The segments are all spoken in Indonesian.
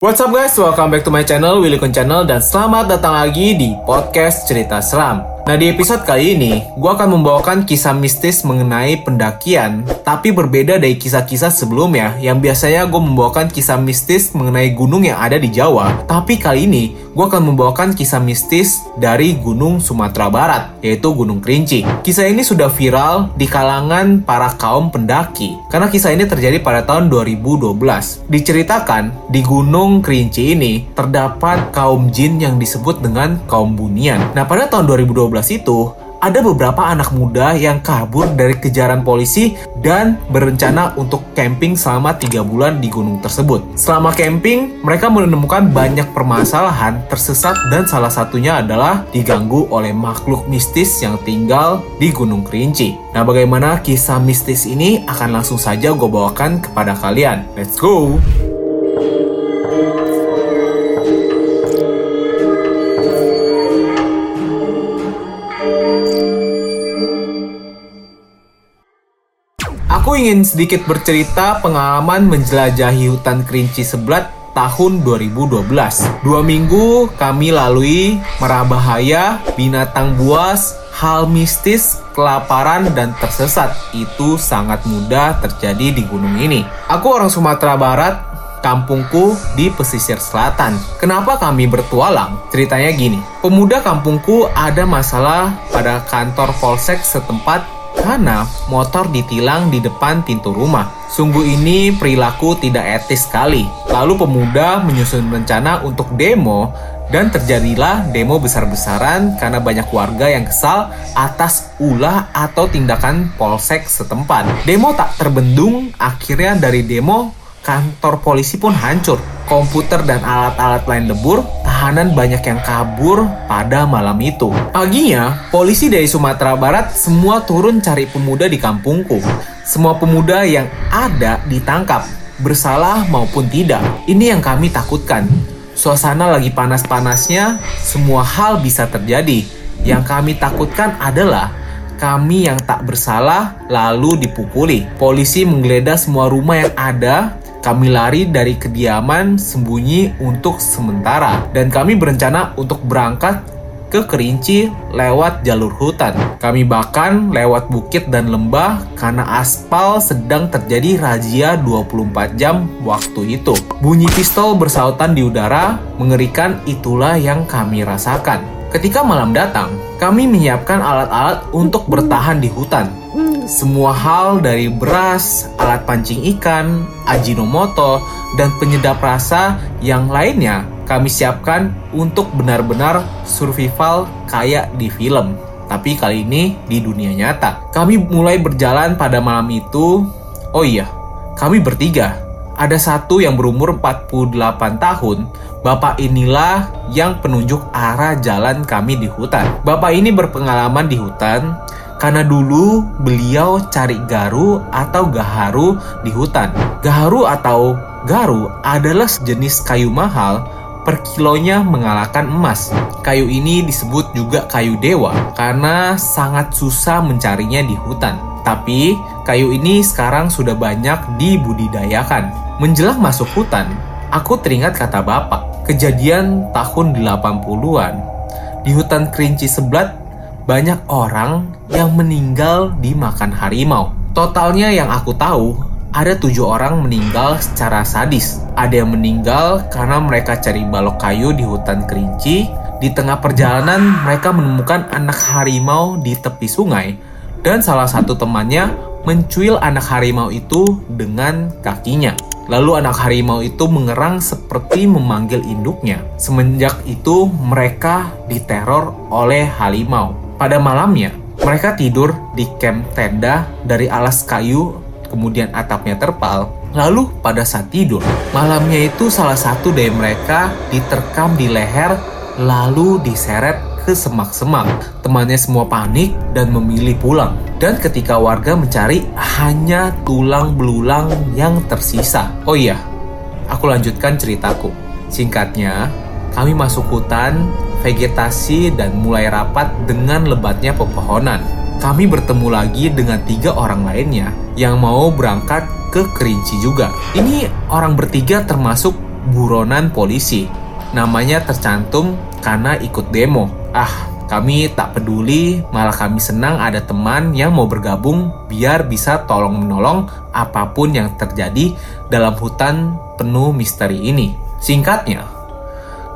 What's up guys, welcome back to my channel, Willy Kun Channel, dan selamat datang lagi di podcast cerita seram. Nah di episode kali ini, gue akan membawakan kisah mistis mengenai pendakian, tapi berbeda dari kisah-kisah sebelumnya yang biasanya gue membawakan kisah mistis mengenai gunung yang ada di Jawa. Tapi kali ini, gue akan membawakan kisah mistis dari Gunung Sumatera Barat, yaitu Gunung Kerinci. Kisah ini sudah viral di kalangan para kaum pendaki, karena kisah ini terjadi pada tahun 2012. Diceritakan, di Gunung Kerinci ini terdapat kaum jin yang disebut dengan kaum bunian. Nah pada tahun 2012 itu, ada beberapa anak muda yang kabur dari kejaran polisi dan berencana untuk camping selama tiga bulan di gunung tersebut. Selama camping, mereka menemukan banyak permasalahan tersesat dan salah satunya adalah diganggu oleh makhluk mistis yang tinggal di Gunung Kerinci. Nah, bagaimana kisah mistis ini akan langsung saja gue bawakan kepada kalian. Let's go! Ingin sedikit bercerita pengalaman menjelajahi hutan kerinci sebelat tahun 2012. Dua minggu kami lalui merabahaya, binatang buas, hal mistis, kelaparan, dan tersesat. Itu sangat mudah terjadi di gunung ini. Aku orang Sumatera Barat, kampungku di pesisir selatan. Kenapa kami bertualang? Ceritanya gini, pemuda kampungku ada masalah pada kantor polsek setempat karena motor ditilang di depan pintu rumah. Sungguh ini perilaku tidak etis sekali. Lalu pemuda menyusun rencana untuk demo dan terjadilah demo besar-besaran karena banyak warga yang kesal atas ulah atau tindakan polsek setempat. Demo tak terbendung, akhirnya dari demo kantor polisi pun hancur. Komputer dan alat-alat lain lebur, tahanan banyak yang kabur pada malam itu. Paginya, polisi dari Sumatera Barat semua turun cari pemuda di kampungku. Semua pemuda yang ada ditangkap, bersalah maupun tidak. Ini yang kami takutkan. Suasana lagi panas-panasnya, semua hal bisa terjadi. Yang kami takutkan adalah kami yang tak bersalah lalu dipukuli. Polisi menggeledah semua rumah yang ada kami lari dari kediaman sembunyi untuk sementara dan kami berencana untuk berangkat ke Kerinci lewat jalur hutan. Kami bahkan lewat bukit dan lembah karena aspal sedang terjadi razia 24 jam waktu itu. Bunyi pistol bersautan di udara mengerikan itulah yang kami rasakan. Ketika malam datang, kami menyiapkan alat-alat untuk bertahan di hutan semua hal dari beras, alat pancing ikan, ajinomoto, dan penyedap rasa yang lainnya kami siapkan untuk benar-benar survival kayak di film. Tapi kali ini di dunia nyata. Kami mulai berjalan pada malam itu. Oh iya, kami bertiga. Ada satu yang berumur 48 tahun. Bapak inilah yang penunjuk arah jalan kami di hutan. Bapak ini berpengalaman di hutan karena dulu beliau cari garu atau gaharu di hutan. Gaharu atau garu adalah sejenis kayu mahal per kilonya mengalahkan emas. Kayu ini disebut juga kayu dewa karena sangat susah mencarinya di hutan. Tapi kayu ini sekarang sudah banyak dibudidayakan. Menjelang masuk hutan, aku teringat kata bapak, kejadian tahun 80-an. Di hutan kerinci sebelat banyak orang yang meninggal dimakan harimau. Totalnya yang aku tahu, ada tujuh orang meninggal secara sadis. Ada yang meninggal karena mereka cari balok kayu di hutan kerinci. Di tengah perjalanan, mereka menemukan anak harimau di tepi sungai. Dan salah satu temannya mencuil anak harimau itu dengan kakinya. Lalu anak harimau itu mengerang seperti memanggil induknya. Semenjak itu mereka diteror oleh harimau. Pada malamnya, mereka tidur di camp tenda dari alas kayu, kemudian atapnya terpal. Lalu pada saat tidur, malamnya itu salah satu dari mereka diterkam di leher lalu diseret ke semak-semak. Temannya semua panik dan memilih pulang. Dan ketika warga mencari, hanya tulang belulang yang tersisa. Oh iya, aku lanjutkan ceritaku. Singkatnya, kami masuk hutan vegetasi dan mulai rapat dengan lebatnya pepohonan. Kami bertemu lagi dengan tiga orang lainnya yang mau berangkat ke Kerinci juga. Ini orang bertiga termasuk buronan polisi. Namanya tercantum karena ikut demo. Ah, kami tak peduli, malah kami senang ada teman yang mau bergabung biar bisa tolong-menolong apa pun yang terjadi dalam hutan penuh misteri ini. Singkatnya,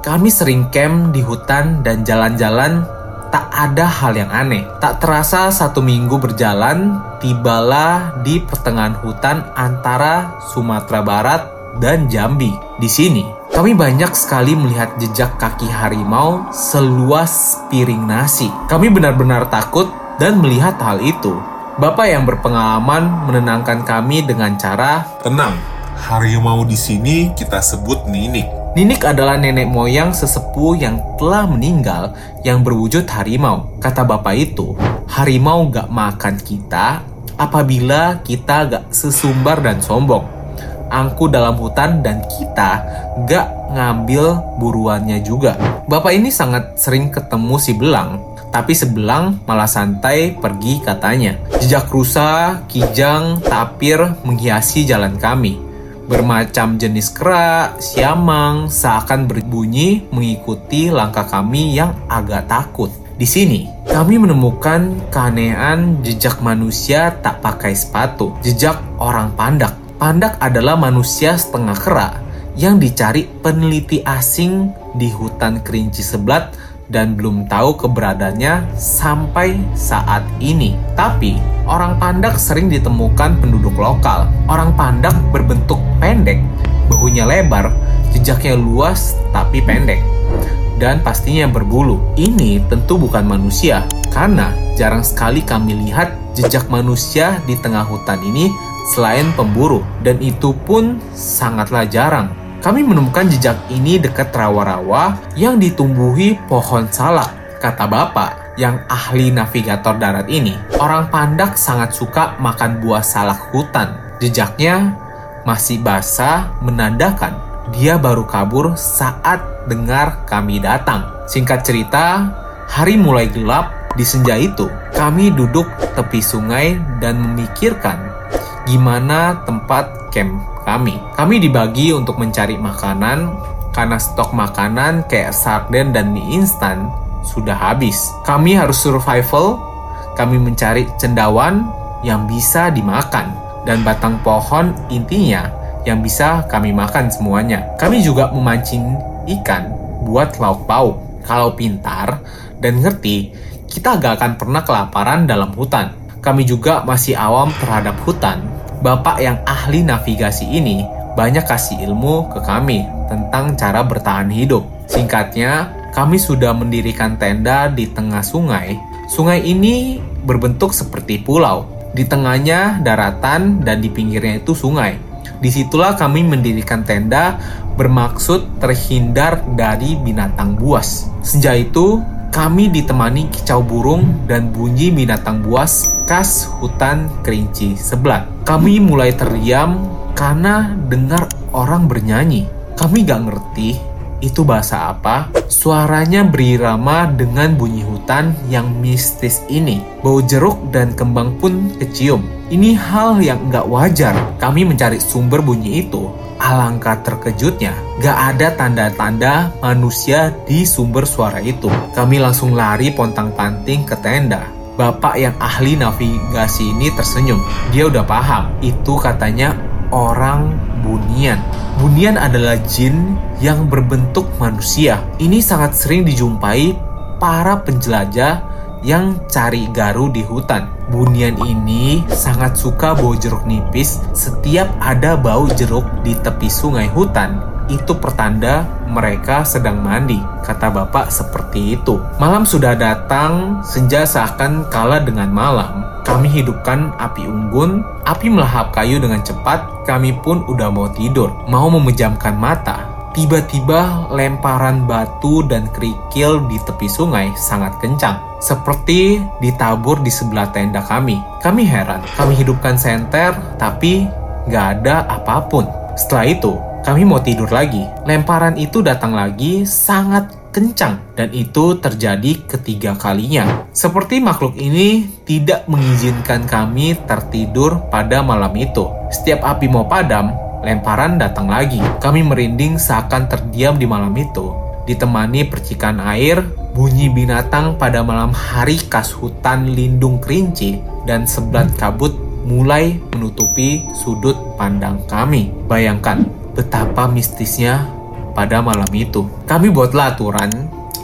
kami sering camp di hutan dan jalan-jalan tak ada hal yang aneh. Tak terasa satu minggu berjalan, tibalah di pertengahan hutan antara Sumatera Barat dan Jambi. Di sini, kami banyak sekali melihat jejak kaki harimau seluas piring nasi. Kami benar-benar takut dan melihat hal itu. Bapak yang berpengalaman menenangkan kami dengan cara Tenang, harimau di sini kita sebut Ninik. Ninik adalah nenek moyang sesepuh yang telah meninggal yang berwujud harimau. Kata bapak itu, harimau gak makan kita apabila kita gak sesumbar dan sombong angku dalam hutan dan kita gak ngambil buruannya juga. Bapak ini sangat sering ketemu si belang, tapi sebelang malah santai pergi katanya. Jejak rusa, kijang, tapir menghiasi jalan kami. Bermacam jenis kera, siamang, seakan berbunyi mengikuti langkah kami yang agak takut. Di sini, kami menemukan keanehan jejak manusia tak pakai sepatu, jejak orang pandak Pandak adalah manusia setengah kera yang dicari peneliti asing di hutan kerinci sebelat dan belum tahu keberadaannya sampai saat ini. Tapi, orang pandak sering ditemukan penduduk lokal. Orang pandak berbentuk pendek, bahunya lebar, jejaknya luas tapi pendek, dan pastinya berbulu. Ini tentu bukan manusia, karena jarang sekali kami lihat jejak manusia di tengah hutan ini selain pemburu, dan itu pun sangatlah jarang. Kami menemukan jejak ini dekat rawa-rawa yang ditumbuhi pohon salak, kata bapak yang ahli navigator darat ini. Orang pandak sangat suka makan buah salak hutan. Jejaknya masih basah menandakan dia baru kabur saat dengar kami datang. Singkat cerita, hari mulai gelap di senja itu. Kami duduk tepi sungai dan memikirkan gimana tempat camp kami. Kami dibagi untuk mencari makanan karena stok makanan kayak sarden dan mie instan sudah habis. Kami harus survival, kami mencari cendawan yang bisa dimakan dan batang pohon intinya yang bisa kami makan semuanya. Kami juga memancing ikan buat lauk pauk. Kalau pintar dan ngerti, kita gak akan pernah kelaparan dalam hutan. Kami juga masih awam terhadap hutan Bapak yang ahli navigasi ini banyak kasih ilmu ke kami tentang cara bertahan hidup. Singkatnya, kami sudah mendirikan tenda di tengah sungai. Sungai ini berbentuk seperti pulau. Di tengahnya daratan dan di pinggirnya itu sungai. Di situlah kami mendirikan tenda bermaksud terhindar dari binatang buas. Sejak itu, kami ditemani kicau burung dan bunyi binatang buas khas hutan kerinci sebelah. Kami mulai terdiam karena dengar orang bernyanyi. Kami gak ngerti itu bahasa apa. Suaranya berirama dengan bunyi hutan yang mistis ini. Bau jeruk dan kembang pun kecium. Ini hal yang gak wajar. Kami mencari sumber bunyi itu Alangkah terkejutnya, gak ada tanda-tanda manusia di sumber suara itu. Kami langsung lari pontang-panting ke tenda. Bapak yang ahli navigasi ini tersenyum. Dia udah paham, itu katanya orang bunian. Bunian adalah jin yang berbentuk manusia. Ini sangat sering dijumpai para penjelajah yang cari garu di hutan. Bunian ini sangat suka bau jeruk nipis. Setiap ada bau jeruk di tepi sungai hutan, itu pertanda mereka sedang mandi. Kata bapak seperti itu. Malam sudah datang, senja seakan kalah dengan malam. Kami hidupkan api unggun, api melahap kayu dengan cepat, kami pun udah mau tidur, mau memejamkan mata. Tiba-tiba lemparan batu dan kerikil di tepi sungai sangat kencang, seperti ditabur di sebelah tenda kami. Kami heran, kami hidupkan senter, tapi nggak ada apa pun. Setelah itu, kami mau tidur lagi. Lemparan itu datang lagi sangat kencang dan itu terjadi ketiga kalinya. Seperti makhluk ini tidak mengizinkan kami tertidur pada malam itu. Setiap api mau padam, lemparan datang lagi. Kami merinding seakan terdiam di malam itu. Ditemani percikan air, bunyi binatang pada malam hari khas hutan lindung kerinci, dan sebelat kabut mulai menutupi sudut pandang kami. Bayangkan betapa mistisnya pada malam itu. Kami buatlah aturan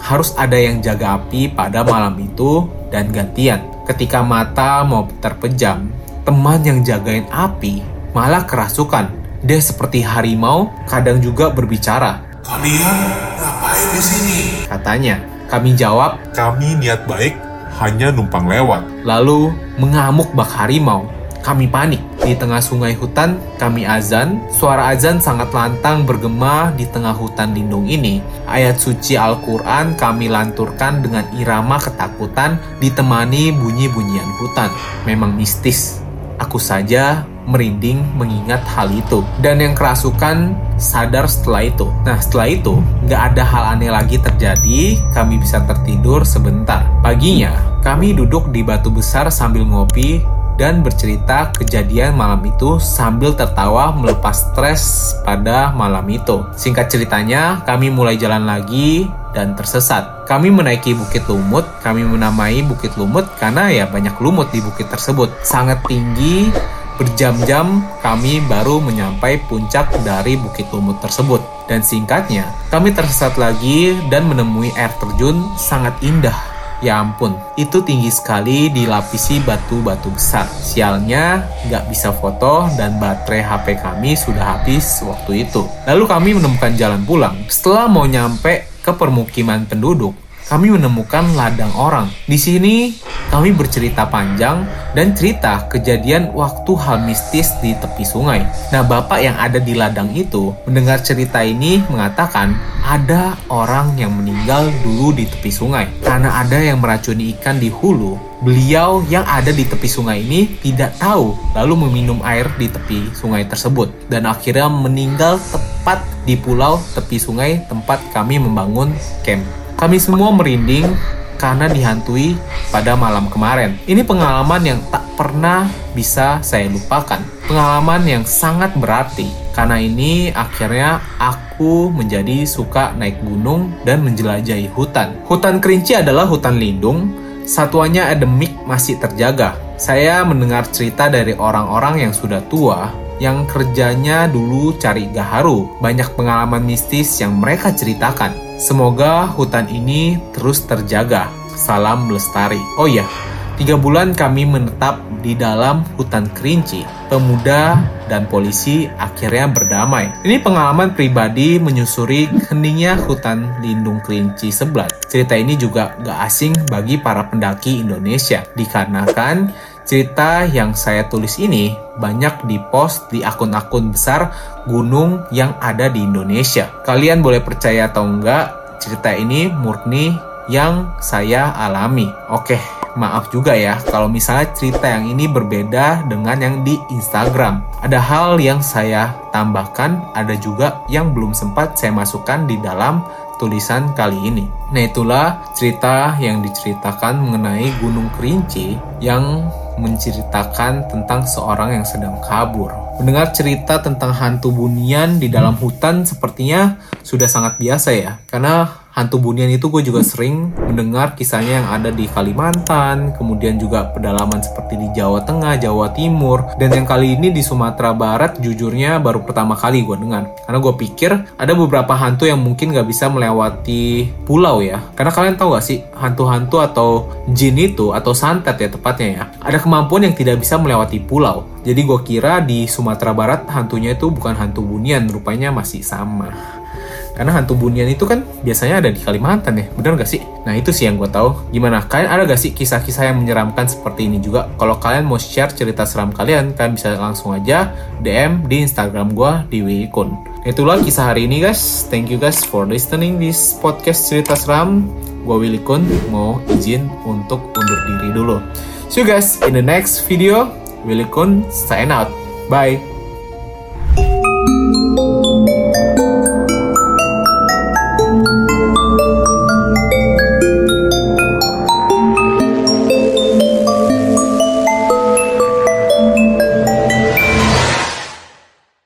harus ada yang jaga api pada malam itu dan gantian. Ketika mata mau terpejam, teman yang jagain api malah kerasukan. Dia seperti harimau, kadang juga berbicara. Kalian ngapain di sini? Katanya, kami jawab, Kami niat baik, hanya numpang lewat. lalu mengamuk bak harimau. Kami panik. Di tengah sungai hutan, kami azan. Suara azan sangat lantang bergema di tengah hutan lindung ini. Ayat suci Al-Quran kami lanturkan dengan irama ketakutan ditemani bunyi-bunyian hutan. Memang mistis. Aku saja merinding mengingat hal itu. Dan yang kerasukan sadar setelah itu. Nah setelah itu, nggak ada hal aneh lagi terjadi, kami bisa tertidur sebentar. Paginya, kami duduk di batu besar sambil ngopi dan bercerita kejadian malam itu sambil tertawa melepas stres pada malam itu. Singkat ceritanya, kami mulai jalan lagi dan tersesat. Kami menaiki Bukit Lumut, kami menamai Bukit Lumut karena ya banyak lumut di bukit tersebut. Sangat tinggi, berjam-jam kami baru menyampai puncak dari Bukit Lumut tersebut. Dan singkatnya, kami tersesat lagi dan menemui air terjun sangat indah Ya ampun, itu tinggi sekali dilapisi batu-batu besar. Sialnya, nggak bisa foto dan baterai HP kami sudah habis waktu itu. Lalu kami menemukan jalan pulang. Setelah mau nyampe ke permukiman penduduk, kami menemukan ladang orang. Di sini, kami bercerita panjang dan cerita kejadian waktu hal mistis di tepi sungai. Nah, bapak yang ada di ladang itu mendengar cerita ini mengatakan ada orang yang meninggal dulu di tepi sungai karena ada yang meracuni ikan di hulu. Beliau yang ada di tepi sungai ini tidak tahu, lalu meminum air di tepi sungai tersebut dan akhirnya meninggal tepat di pulau tepi sungai tempat kami membangun camp. Kami semua merinding karena dihantui pada malam kemarin. Ini pengalaman yang tak pernah bisa saya lupakan. Pengalaman yang sangat berarti. Karena ini akhirnya aku menjadi suka naik gunung dan menjelajahi hutan. Hutan kerinci adalah hutan lindung. Satuannya endemik masih terjaga. Saya mendengar cerita dari orang-orang yang sudah tua yang kerjanya dulu cari gaharu. Banyak pengalaman mistis yang mereka ceritakan. Semoga hutan ini terus terjaga. Salam lestari. Oh iya, tiga bulan kami menetap di dalam hutan kerinci. Pemuda dan polisi akhirnya berdamai. Ini pengalaman pribadi menyusuri heningnya hutan lindung kerinci sebelah. Cerita ini juga gak asing bagi para pendaki Indonesia, dikarenakan cerita yang saya tulis ini banyak dipost di akun-akun besar gunung yang ada di Indonesia. Kalian boleh percaya atau enggak, cerita ini murni yang saya alami. Oke, maaf juga ya kalau misalnya cerita yang ini berbeda dengan yang di Instagram. Ada hal yang saya tambahkan, ada juga yang belum sempat saya masukkan di dalam tulisan kali ini. Nah itulah cerita yang diceritakan mengenai Gunung Kerinci yang menceritakan tentang seorang yang sedang kabur. Mendengar cerita tentang hantu bunian di dalam hutan sepertinya sudah sangat biasa ya. Karena hantu bunian itu gue juga sering mendengar kisahnya yang ada di Kalimantan, kemudian juga pedalaman seperti di Jawa Tengah, Jawa Timur, dan yang kali ini di Sumatera Barat jujurnya baru pertama kali gue dengar. Karena gue pikir ada beberapa hantu yang mungkin gak bisa melewati pulau ya. Karena kalian tahu gak sih hantu-hantu atau jin itu atau santet ya tepatnya ya. Ada kemampuan yang tidak bisa melewati pulau. Jadi gue kira di Sumatera Barat hantunya itu bukan hantu bunian, rupanya masih sama. Karena hantu bunian itu kan biasanya ada di Kalimantan ya, bener gak sih? Nah itu sih yang gue tahu. Gimana? Kalian ada gak sih kisah-kisah yang menyeramkan seperti ini juga? Kalau kalian mau share cerita seram kalian, kalian bisa langsung aja DM di Instagram gue di Wikun. Itulah kisah hari ini guys. Thank you guys for listening this podcast cerita seram. Gue Willy mau izin untuk undur diri dulu. See you guys in the next video. Willy Kun sign out. Bye.